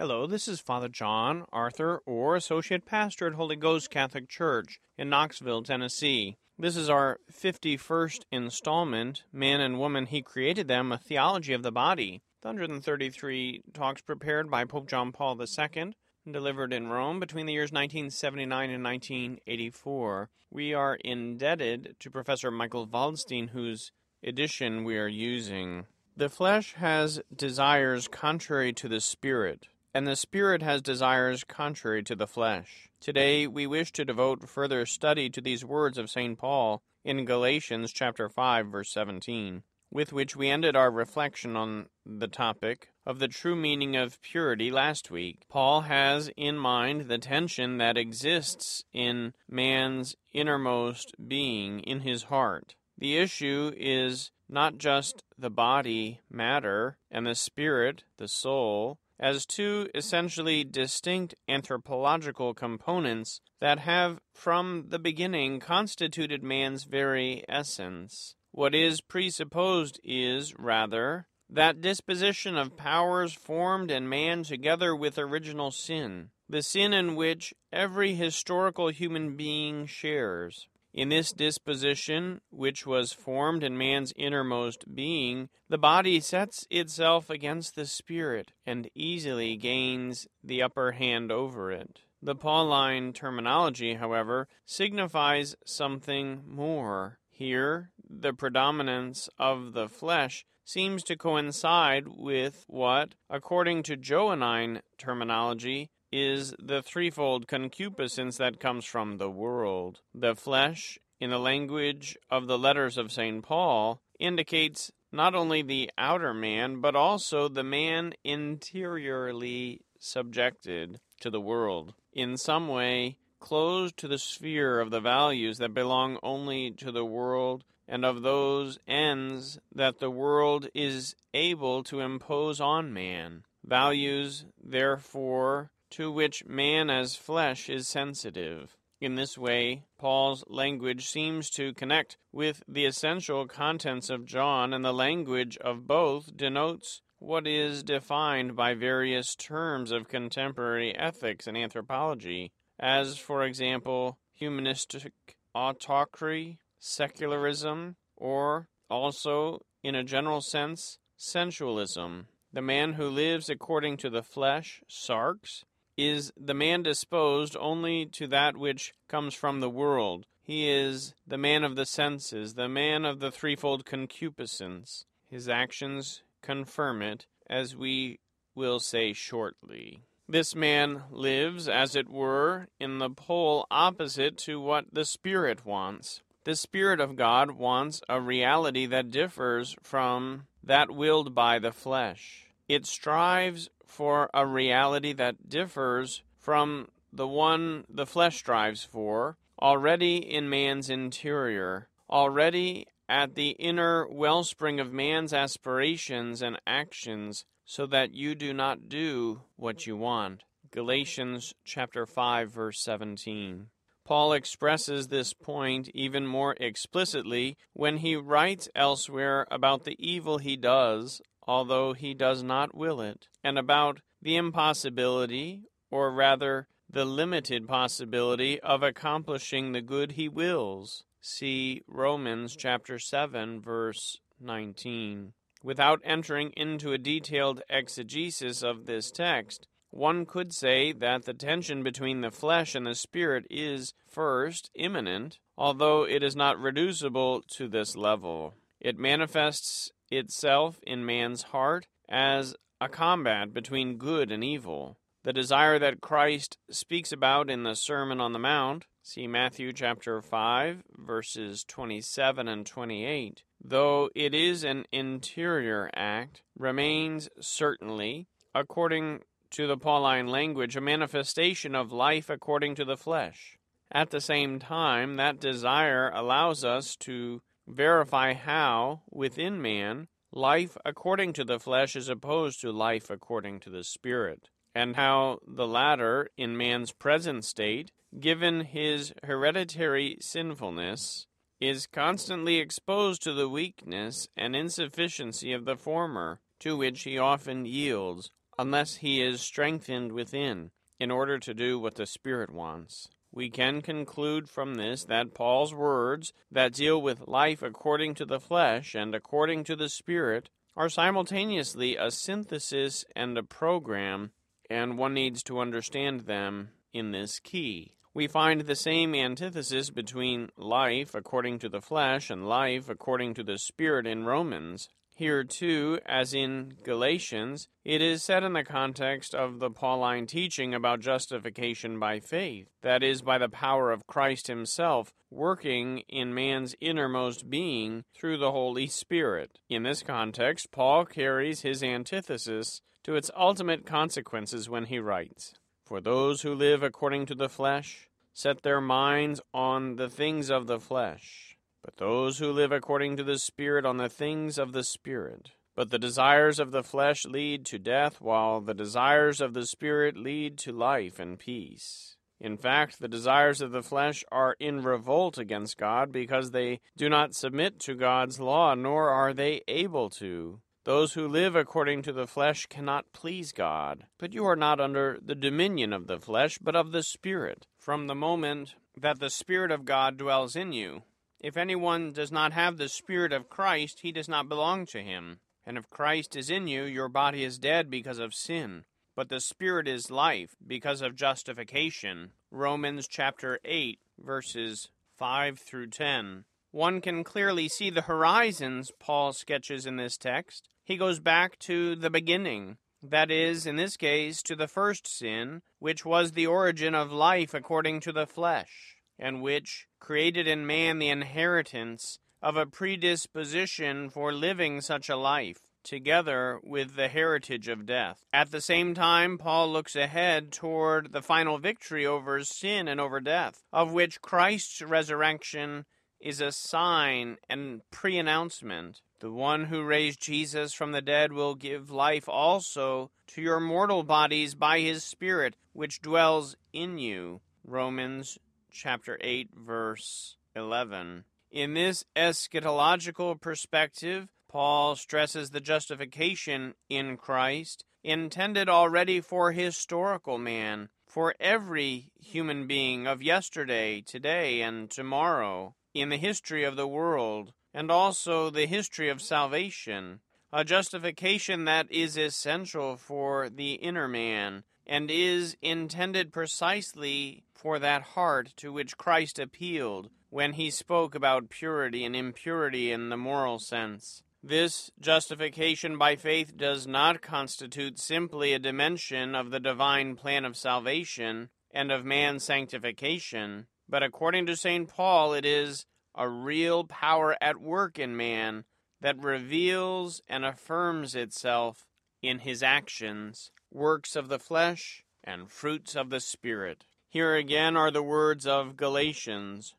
Hello, this is Father John Arthur, or Associate Pastor at Holy Ghost Catholic Church in Knoxville, Tennessee. This is our 51st installment, Man and Woman, He Created Them, a Theology of the Body. The 133 talks prepared by Pope John Paul II delivered in Rome between the years 1979 and 1984. We are indebted to Professor Michael Waldstein, whose edition we are using. The flesh has desires contrary to the spirit, and the spirit has desires contrary to the flesh. Today we wish to devote further study to these words of St. Paul in Galatians chapter 5 verse 17, with which we ended our reflection on the topic of the true meaning of purity last week. Paul has in mind the tension that exists in man's innermost being in his heart. The issue is not just the body, matter, and the spirit, the soul, as two essentially distinct anthropological components that have from the beginning constituted man's very essence. What is presupposed is, rather, that disposition of powers formed in man together with original sin, the sin in which every historical human being shares. In this disposition, which was formed in man's innermost being, the body sets itself against the spirit and easily gains the upper hand over it. The Pauline terminology, however, signifies something more. Here, the predominance of the flesh seems to coincide with what, according to Johannine terminology, is the threefold concupiscence that comes from the world. The flesh, in the language of the letters of St. Paul, indicates not only the outer man, but also the man interiorly subjected to the world. In some way, closed to the sphere of the values that belong only to the world and of those ends that the world is able to impose on man. Values, therefore, to which man as flesh is sensitive. In this way, Paul's language seems to connect with the essential contents of John, and the language of both denotes what is defined by various terms of contemporary ethics and anthropology, as, for example, humanistic autocracy, secularism, or also, in a general sense, sensualism. The man who lives according to the flesh, sarx, is the man disposed only to that which comes from the world. He is the man of the senses, the man of the threefold concupiscence. His actions confirm it, as we will say shortly. This man lives, as it were, in the pole opposite to what the Spirit wants. The Spirit of God wants a reality that differs from that willed by the flesh. It strives for a reality that differs from the one the flesh strives for, already in man's interior, already at the inner wellspring of man's aspirations and actions, so that you do not do what you want. Galatians chapter 5 verse 17. Paul expresses this point even more explicitly when he writes elsewhere about the evil he does although he does not will it, and about the impossibility, or rather the limited possibility, of accomplishing the good he wills. See Romans chapter 7 verse 19. Without entering into a detailed exegesis of this text, one could say that the tension between the flesh and the spirit is, first, immanent, although it is not reducible to this level. It manifests itself in man's heart as a combat between good and evil. The desire that Christ speaks about in the Sermon on the Mount, see Matthew chapter 5, verses 27 and 28, though it is an interior act, remains certainly, according to the Pauline language, a manifestation of life according to the flesh. At the same time, that desire allows us to verify how, within man, life according to the flesh is opposed to life according to the Spirit, and how the latter, in man's present state, given his hereditary sinfulness, is constantly exposed to the weakness and insufficiency of the former, to which he often yields, unless he is strengthened within in order to do what the Spirit wants. We can conclude from this that Paul's words that deal with life according to the flesh and according to the Spirit are simultaneously a synthesis and a program, and one needs to understand them in this key. We find the same antithesis between life according to the flesh and life according to the Spirit in Romans. Here, too, as in Galatians, it is said in the context of the Pauline teaching about justification by faith, that is, by the power of Christ Himself working in man's innermost being through the Holy Spirit. In this context, Paul carries his antithesis to its ultimate consequences when he writes For those who live according to the flesh set their minds on the things of the flesh but those who live according to the Spirit on the things of the Spirit. But the desires of the flesh lead to death, while the desires of the Spirit lead to life and peace. In fact, the desires of the flesh are in revolt against God because they do not submit to God's law, nor are they able to. Those who live according to the flesh cannot please God. But you are not under the dominion of the flesh, but of the Spirit, from the moment that the Spirit of God dwells in you. If anyone does not have the Spirit of Christ, he does not belong to him. And if Christ is in you, your body is dead because of sin, but the Spirit is life because of justification. Romans chapter 8, verses 5 through 10. One can clearly see the horizons Paul sketches in this text. He goes back to the beginning, that is, in this case, to the first sin, which was the origin of life according to the flesh and which created in man the inheritance of a predisposition for living such a life, together with the heritage of death. At the same time, Paul looks ahead toward the final victory over sin and over death, of which Christ's resurrection is a sign and pre announcement. The one who raised Jesus from the dead will give life also to your mortal bodies by his Spirit, which dwells in you. Romans chapter 8, verse 11. In this eschatological perspective, Paul stresses the justification in Christ intended already for historical man, for every human being of yesterday, today, and tomorrow, in the history of the world, and also the history of salvation, a justification that is essential for the inner man, and is intended precisely for that heart to which Christ appealed when he spoke about purity and impurity in the moral sense. This justification by faith does not constitute simply a dimension of the divine plan of salvation and of man's sanctification, but according to St. Paul, it is a real power at work in man that reveals and affirms itself in his actions, works of the flesh, and fruits of the Spirit. Here again are the words of Galatians.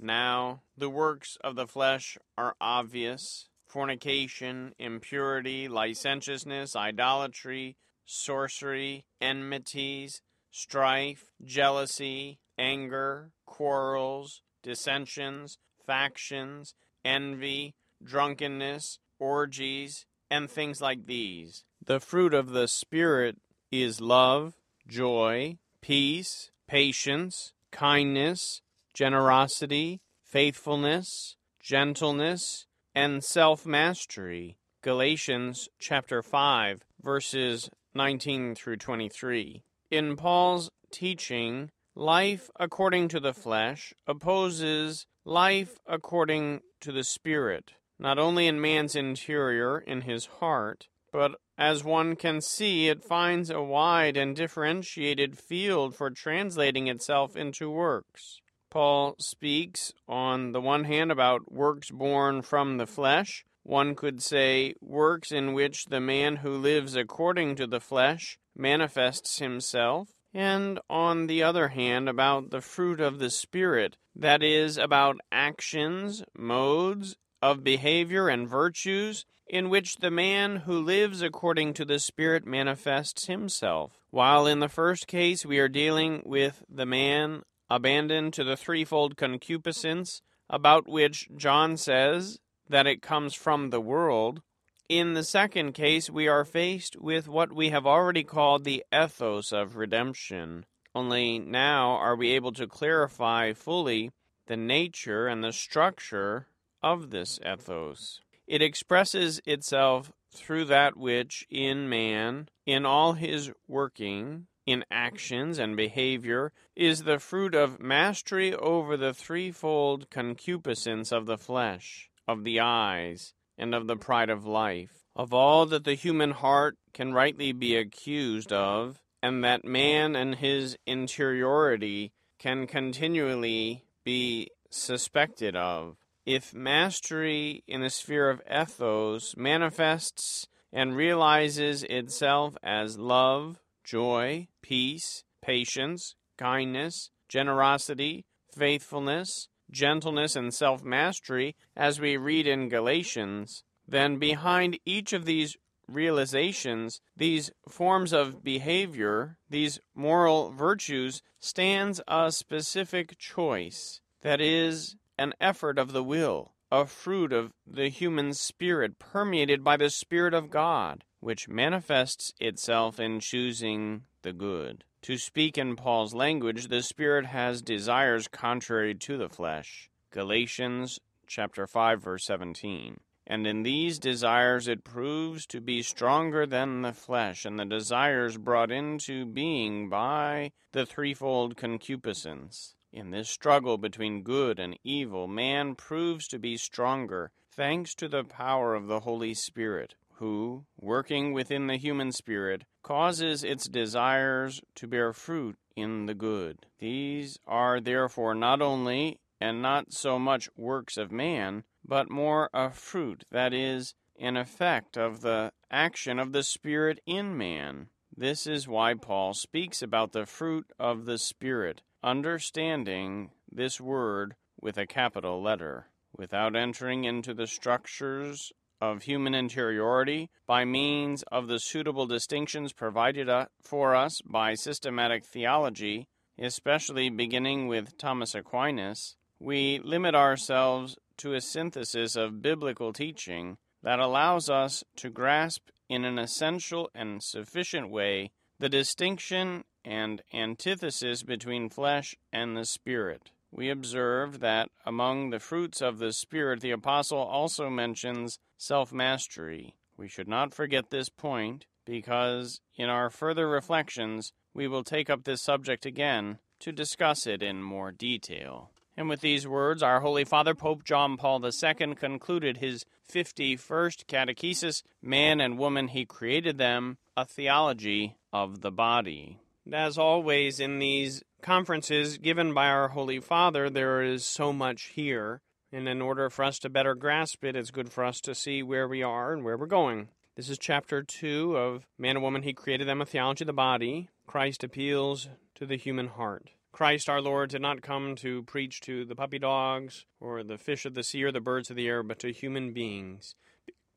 Now, the works of the flesh are obvious fornication, impurity, licentiousness, idolatry, sorcery, enmities, strife, jealousy, anger, quarrels, dissensions, factions, envy, drunkenness, orgies, and things like these. The fruit of the Spirit is love, joy, peace, patience, kindness, generosity, faithfulness, gentleness, and self mastery. Galatians chapter 5, verses 19 through 23. In Paul's teaching, life according to the flesh opposes life according to the Spirit, not only in man's interior, in his heart, but as one can see, it finds a wide and differentiated field for translating itself into works. Paul speaks, on the one hand, about works born from the flesh. One could say works in which the man who lives according to the flesh manifests himself, and on the other hand, about the fruit of the Spirit, that is, about actions, modes of behavior, and virtues in which the man who lives according to the Spirit manifests himself. While in the first case we are dealing with the man abandoned to the threefold concupiscence, about which John says that it comes from the world, In the second case, we are faced with what we have already called the ethos of redemption. Only now are we able to clarify fully the nature and the structure of this ethos. It expresses itself through that which in man, in all his working, in actions and behavior, is the fruit of mastery over the threefold concupiscence of the flesh, of the eyes, and of the pride of life, of all that the human heart can rightly be accused of, and that man and his interiority can continually be suspected of. If mastery in the sphere of ethos manifests and realizes itself as love, joy, peace, patience, kindness, generosity, faithfulness, gentleness, and self mastery, as we read in Galatians, then behind each of these realizations, these forms of behavior, these moral virtues, stands a specific choice. That is, an effort of the will, a fruit of the human spirit permeated by the Spirit of God, which manifests itself in choosing the good. To speak in Paul's language, the Spirit has desires contrary to the flesh. Galatians chapter 5 verse 17. And in these desires it proves to be stronger than the flesh, and the desires brought into being by the threefold concupiscence. In this struggle between good and evil, man proves to be stronger, thanks to the power of the Holy Spirit, who, working within the human spirit, causes its desires to bear fruit in the good. These are therefore not only and not so much works of man, but more a fruit, that is, an effect of the action of the Spirit in man. This is why Paul speaks about the fruit of the Spirit understanding this word with a capital letter, without entering into the structures of human interiority by means of the suitable distinctions provided uh, for us by systematic theology, especially beginning with Thomas Aquinas, we limit ourselves to a synthesis of biblical teaching that allows us to grasp in an essential and sufficient way the distinction and antithesis between flesh and the Spirit. We observe that among the fruits of the Spirit, the Apostle also mentions self mastery. We should not forget this point because in our further reflections we will take up this subject again to discuss it in more detail. And with these words, our Holy Father, Pope John Paul II, concluded his 51st catechesis Man and Woman, He Created Them, a theology of the body. As always, in these conferences given by our Holy Father, there is so much here. And in order for us to better grasp it, it's good for us to see where we are and where we're going. This is chapter 2 of Man and Woman, He Created Them, a Theology of the Body. Christ appeals to the human heart. Christ our Lord did not come to preach to the puppy dogs or the fish of the sea or the birds of the air, but to human beings.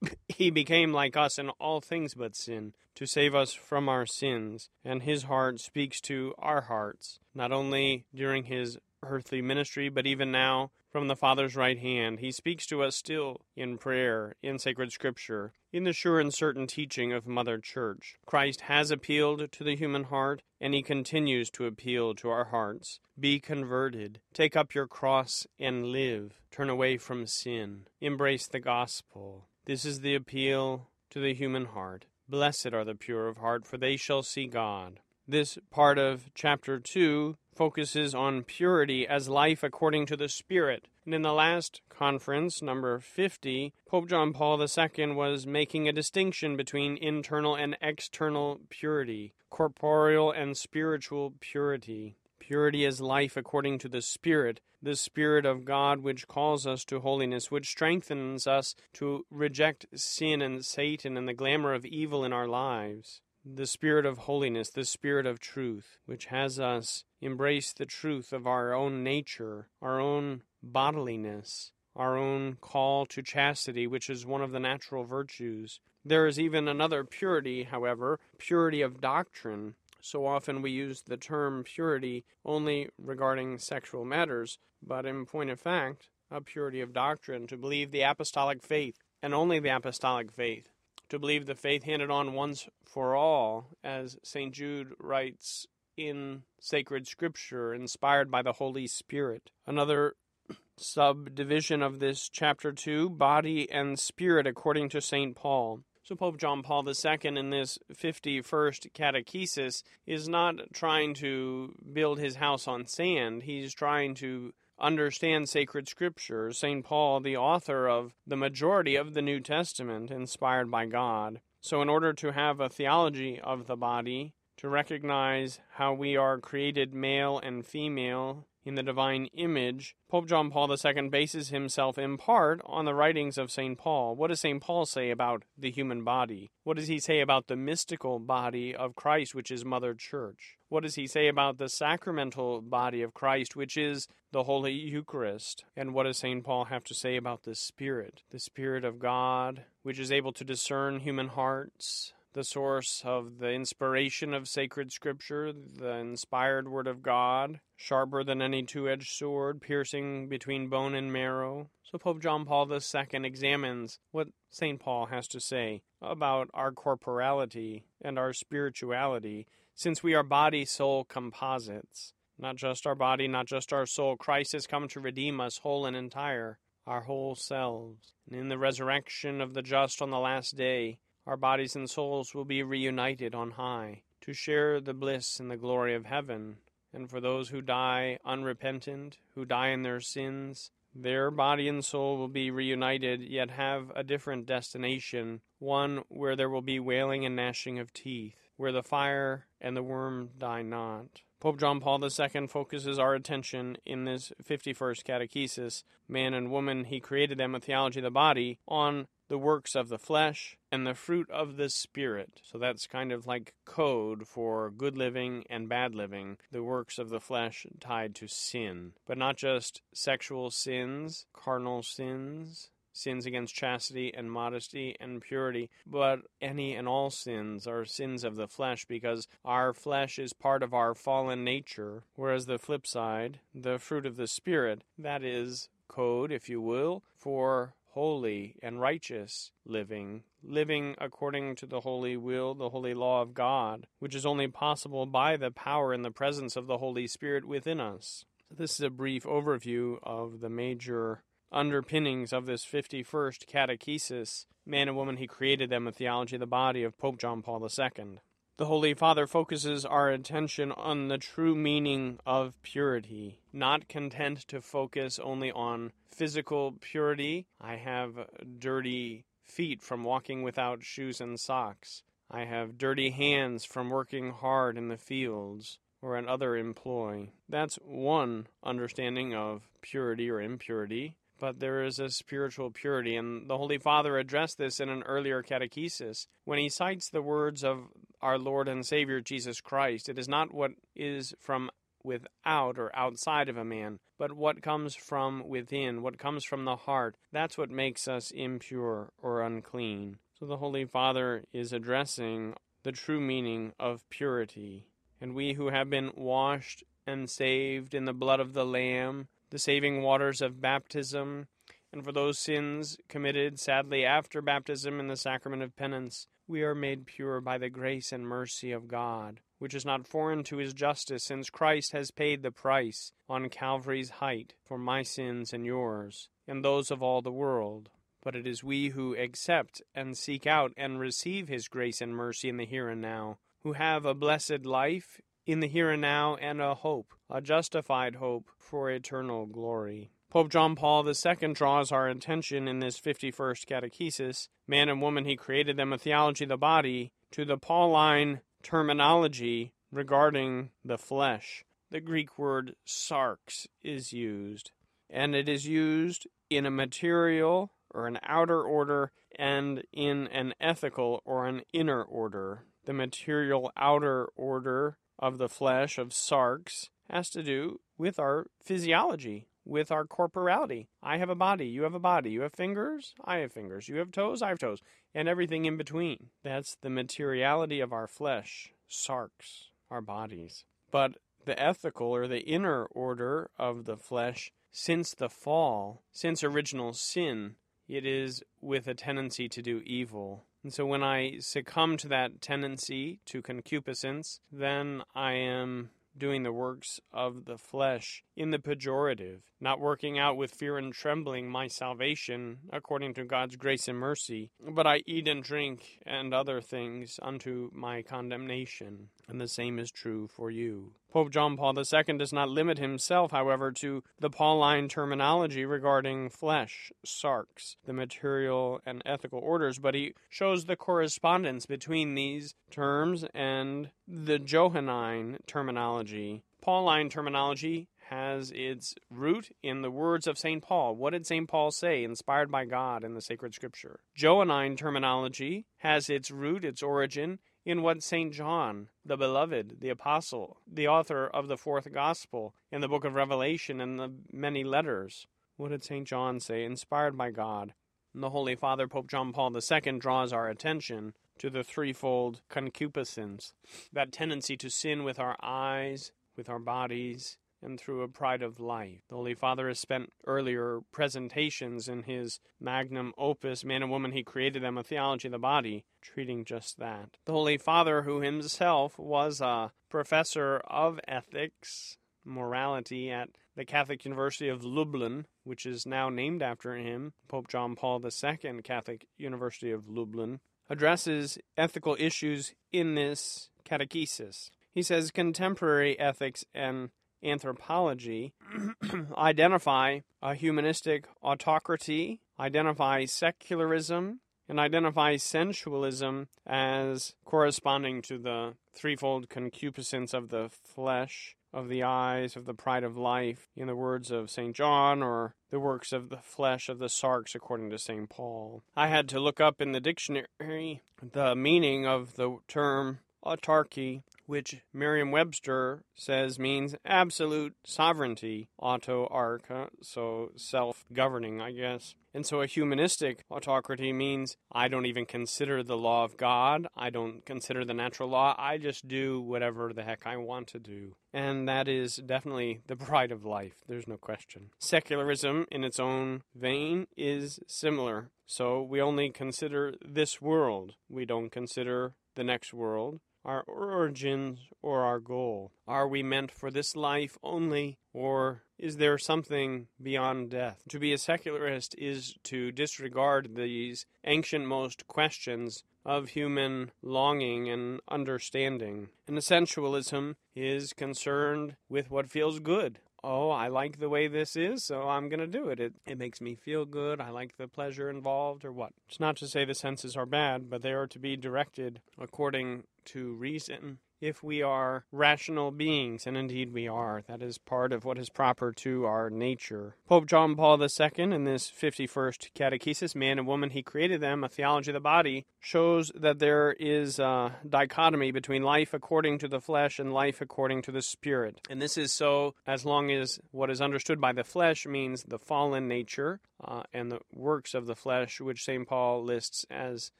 he became like us in all things but sin, to save us from our sins, and his heart speaks to our hearts, not only during his earthly ministry, but even now from the Father's right hand. He speaks to us still in prayer, in sacred scripture, in the sure and certain teaching of Mother Church. Christ has appealed to the human heart, and he continues to appeal to our hearts. Be converted. Take up your cross and live. Turn away from sin. Embrace the gospel. This is the appeal to the human heart. Blessed are the pure of heart, for they shall see God. This part of chapter 2 focuses on purity as life according to the Spirit. And in the last conference, number 50, Pope John Paul II was making a distinction between internal and external purity, corporeal and spiritual purity. Purity is life according to the Spirit, the Spirit of God which calls us to holiness, which strengthens us to reject sin and Satan and the glamour of evil in our lives. The Spirit of holiness, the Spirit of truth, which has us embrace the truth of our own nature, our own bodiliness, our own call to chastity, which is one of the natural virtues. There is even another purity, however, purity of doctrine, so often we use the term purity only regarding sexual matters, but in point of fact, a purity of doctrine, to believe the apostolic faith and only the apostolic faith, to believe the faith handed on once for all, as St. Jude writes in sacred scripture, inspired by the Holy Spirit. Another subdivision of this chapter 2 body and spirit according to St. Paul. So, Pope John Paul II in this 51st catechesis is not trying to build his house on sand. He's trying to understand sacred scripture. St. Paul, the author of the majority of the New Testament, inspired by God. So, in order to have a theology of the body, to recognize how we are created male and female in the divine image, Pope John Paul II bases himself in part on the writings of St. Paul. What does St. Paul say about the human body? What does he say about the mystical body of Christ, which is Mother Church? What does he say about the sacramental body of Christ, which is the Holy Eucharist? And what does St. Paul have to say about the Spirit, the Spirit of God, which is able to discern human hearts? The source of the inspiration of sacred scripture, the inspired word of God, sharper than any two edged sword, piercing between bone and marrow. So Pope John Paul II examines what St. Paul has to say about our corporality and our spirituality, since we are body soul composites. Not just our body, not just our soul. Christ has come to redeem us whole and entire, our whole selves. And in the resurrection of the just on the last day, our bodies and souls will be reunited on high to share the bliss and the glory of heaven. And for those who die unrepentant, who die in their sins, their body and soul will be reunited, yet have a different destination, one where there will be wailing and gnashing of teeth, where the fire and the worm die not. Pope John Paul II focuses our attention in this 51st catechesis, man and woman, he created them a theology of the body, on the works of the flesh and the fruit of the Spirit. So that's kind of like code for good living and bad living, the works of the flesh tied to sin. But not just sexual sins, carnal sins, sins against chastity and modesty and purity, but any and all sins are sins of the flesh because our flesh is part of our fallen nature, whereas the flip side, the fruit of the Spirit, that is code, if you will, for holy and righteous living, living according to the holy will, the holy law of God, which is only possible by the power and the presence of the Holy Spirit within us. So this is a brief overview of the major underpinnings of this 51st catechesis, Man and Woman He Created Them, a Theology of the Body of Pope John Paul II. The Holy Father focuses our attention on the true meaning of purity, not content to focus only on physical purity. I have dirty feet from walking without shoes and socks. I have dirty hands from working hard in the fields or in other employ. That's one understanding of purity or impurity but there is a spiritual purity. And the Holy Father addressed this in an earlier catechesis when he cites the words of our Lord and Savior Jesus Christ. It is not what is from without or outside of a man, but what comes from within, what comes from the heart. That's what makes us impure or unclean. So the Holy Father is addressing the true meaning of purity. And we who have been washed and saved in the blood of the Lamb, the saving waters of baptism, and for those sins committed sadly after baptism in the sacrament of penance, we are made pure by the grace and mercy of God, which is not foreign to his justice, since Christ has paid the price on Calvary's height for my sins and yours, and those of all the world. But it is we who accept and seek out and receive his grace and mercy in the here and now, who have a blessed life in the here and now and a hope, a justified hope for eternal glory. Pope John Paul II draws our attention in this 51st catechesis, man and woman, he created them a theology of the body, to the Pauline terminology regarding the flesh. The Greek word sarx is used, and it is used in a material or an outer order and in an ethical or an inner order. The material outer order of the flesh of sarx has to do with our physiology, with our corporality. I have a body, you have a body, you have fingers, I have fingers, you have toes, I have toes, and everything in between. That's the materiality of our flesh, sarx, our bodies. But the ethical or the inner order of the flesh, since the fall, since original sin, it is with a tendency to do evil, And so when I succumb to that tendency to concupiscence, then I am doing the works of the flesh in the pejorative, not working out with fear and trembling my salvation according to God's grace and mercy, but I eat and drink and other things unto my condemnation. And the same is true for you. Pope John Paul II does not limit himself, however, to the Pauline terminology regarding flesh, sarx, the material and ethical orders, but he shows the correspondence between these terms and the Johannine terminology. Pauline terminology has its root in the words of St. Paul. What did St. Paul say, inspired by God in the sacred scripture? Johannine terminology has its root, its origin, in what St. John, the beloved, the apostle, the author of the fourth gospel, in the book of Revelation and the many letters, what did St. John say, inspired by God? And the Holy Father, Pope John Paul II, draws our attention to the threefold concupiscence, that tendency to sin with our eyes, with our bodies, and through a pride of life. The Holy Father has spent earlier presentations in his magnum opus, Man and Woman He Created Them, a Theology of the Body, treating just that. The Holy Father, who himself was a professor of ethics, morality at the Catholic University of Lublin, which is now named after him, Pope John Paul II Catholic University of Lublin, addresses ethical issues in this catechesis. He says contemporary ethics and anthropology identify a humanistic autocracy, identify secularism, and identify sensualism as corresponding to the threefold concupiscence of the flesh, of the eyes, of the pride of life, in the words of St. John, or the works of the flesh of the sarx, according to St. Paul. I had to look up in the dictionary the meaning of the term autarky which Merriam Webster says means absolute sovereignty, autarka, uh, so self governing, I guess. And so a humanistic autocracy means I don't even consider the law of God, I don't consider the natural law, I just do whatever the heck I want to do. And that is definitely the pride of life, there's no question. Secularism, in its own vein, is similar. So we only consider this world, we don't consider the next world our origins or our goal? Are we meant for this life only, or is there something beyond death? To be a secularist is to disregard these ancient most questions of human longing and understanding. And sensualism is concerned with what feels good, oh, I like the way this is, so I'm going to do it. it. It makes me feel good. I like the pleasure involved, or what. It's not to say the senses are bad, but they are to be directed according to reason if we are rational beings, and indeed we are. That is part of what is proper to our nature. Pope John Paul II, in this 51st Catechesis, Man and Woman, he created them, a theology of the body, shows that there is a dichotomy between life according to the flesh and life according to the spirit. And this is so as long as what is understood by the flesh means the fallen nature uh, and the works of the flesh, which St. Paul lists as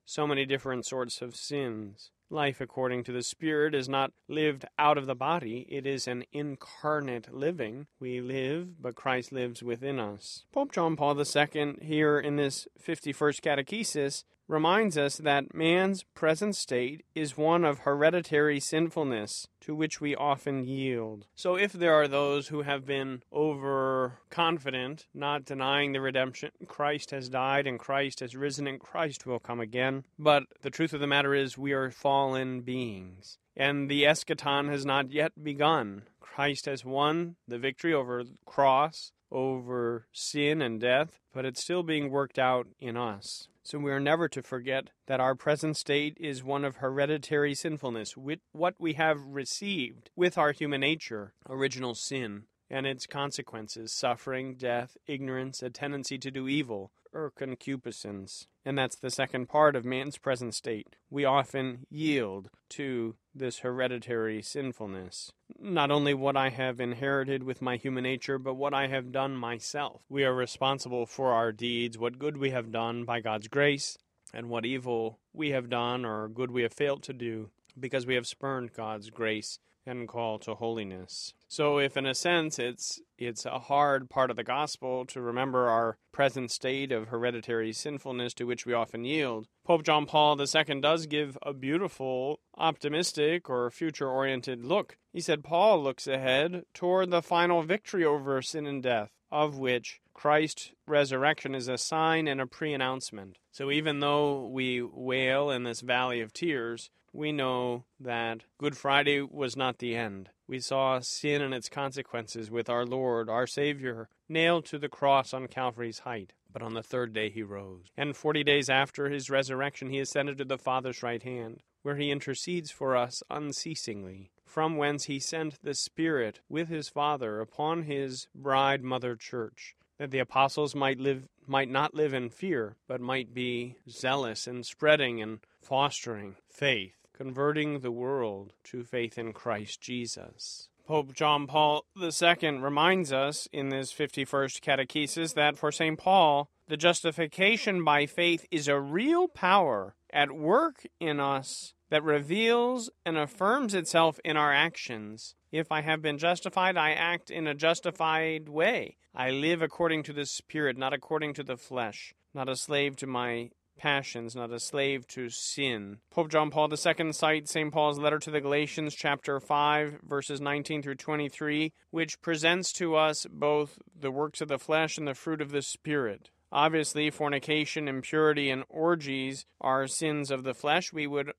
so many different sorts of sins. Life according to the Spirit is not lived out of the body, it is an incarnate living. We live, but Christ lives within us. Pope John Paul II, here in this 51st Catechesis, reminds us that man's present state is one of hereditary sinfulness to which we often yield. So, if there are those who have been overconfident, not denying the redemption, Christ has died and Christ has risen and Christ will come again. But the truth of the matter is, we are fallen beings. And the eschaton has not yet begun. Christ has won the victory over the cross, over sin and death, but it's still being worked out in us. So we are never to forget that our present state is one of hereditary sinfulness, with what we have received with our human nature, original sin, and its consequences suffering, death, ignorance, a tendency to do evil, or concupiscence. And that's the second part of man's present state. We often yield to this hereditary sinfulness. Not only what I have inherited with my human nature, but what I have done myself. We are responsible for our deeds, what good we have done by God's grace, and what evil we have done or good we have failed to do because we have spurned God's grace and call to holiness. So if in a sense it's it's a hard part of the gospel to remember our present state of hereditary sinfulness to which we often yield, Pope John Paul II does give a beautiful, optimistic, or future oriented look. He said Paul looks ahead toward the final victory over sin and death, of which Christ's resurrection is a sign and a pre announcement. So even though we wail in this valley of tears, we know that Good Friday was not the end. We saw sin and its consequences with our Lord, our Savior, nailed to the cross on Calvary's height. But on the third day he rose. And forty days after his resurrection, he ascended to the Father's right hand, where he intercedes for us unceasingly, from whence he sent the Spirit with his Father upon his bride mother church that the apostles might live might not live in fear, but might be zealous in spreading and fostering faith, converting the world to faith in Christ Jesus. Pope John Paul II reminds us in this 51st catechesis that for St. Paul, the justification by faith is a real power at work in us that reveals and affirms itself in our actions. If I have been justified, I act in a justified way. I live according to the Spirit, not according to the flesh, not a slave to my passions, not a slave to sin. Pope John Paul II cites St. Paul's letter to the Galatians, chapter 5, verses 19 through 23, which presents to us both the works of the flesh and the fruit of the Spirit. Obviously, fornication, impurity, and orgies are sins of the flesh we would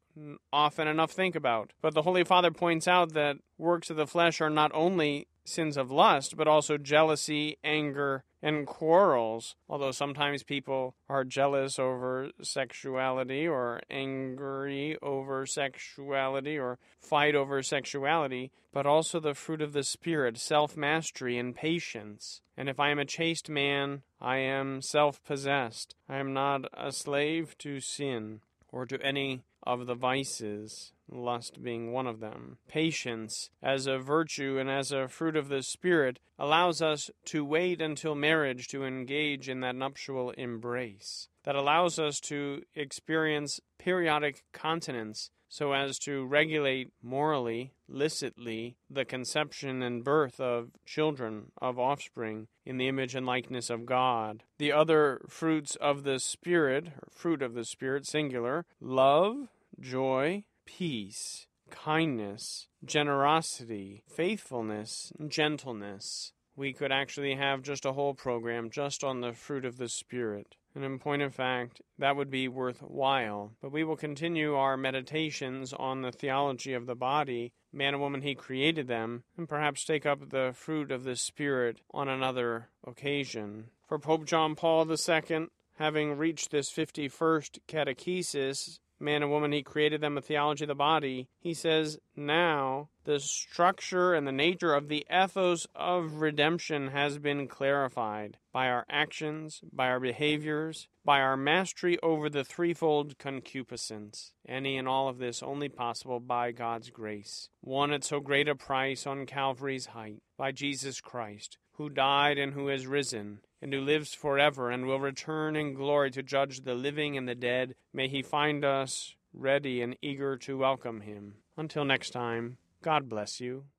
often enough think about. But the Holy Father points out that works of the flesh are not only sins of lust, but also jealousy, anger, and quarrels. Although sometimes people are jealous over sexuality or angry over sexuality or fight over sexuality, but also the fruit of the Spirit, self mastery, and patience. And if I am a chaste man, I am self possessed. I am not a slave to sin or to any of the vices lust being one of them. Patience, as a virtue and as a fruit of the Spirit, allows us to wait until marriage to engage in that nuptial embrace. That allows us to experience periodic continence so as to regulate morally, licitly, the conception and birth of children, of offspring, in the image and likeness of God. The other fruits of the Spirit, fruit of the Spirit, singular, love, joy, peace, kindness, generosity, faithfulness, gentleness. We could actually have just a whole program just on the fruit of the Spirit. And in point of fact, that would be worthwhile. But we will continue our meditations on the theology of the body, man and woman, He created them, and perhaps take up the fruit of the Spirit on another occasion. For Pope John Paul II, having reached this 51st catechesis, man and woman, he created them a theology of the body. He says, now the structure and the nature of the ethos of redemption has been clarified by our actions, by our behaviors, by our mastery over the threefold concupiscence. Any and all of this only possible by God's grace, won at so great a price on Calvary's height, by Jesus Christ, who died and who has risen, and who lives forever and will return in glory to judge the living and the dead, may he find us ready and eager to welcome him. Until next time, God bless you.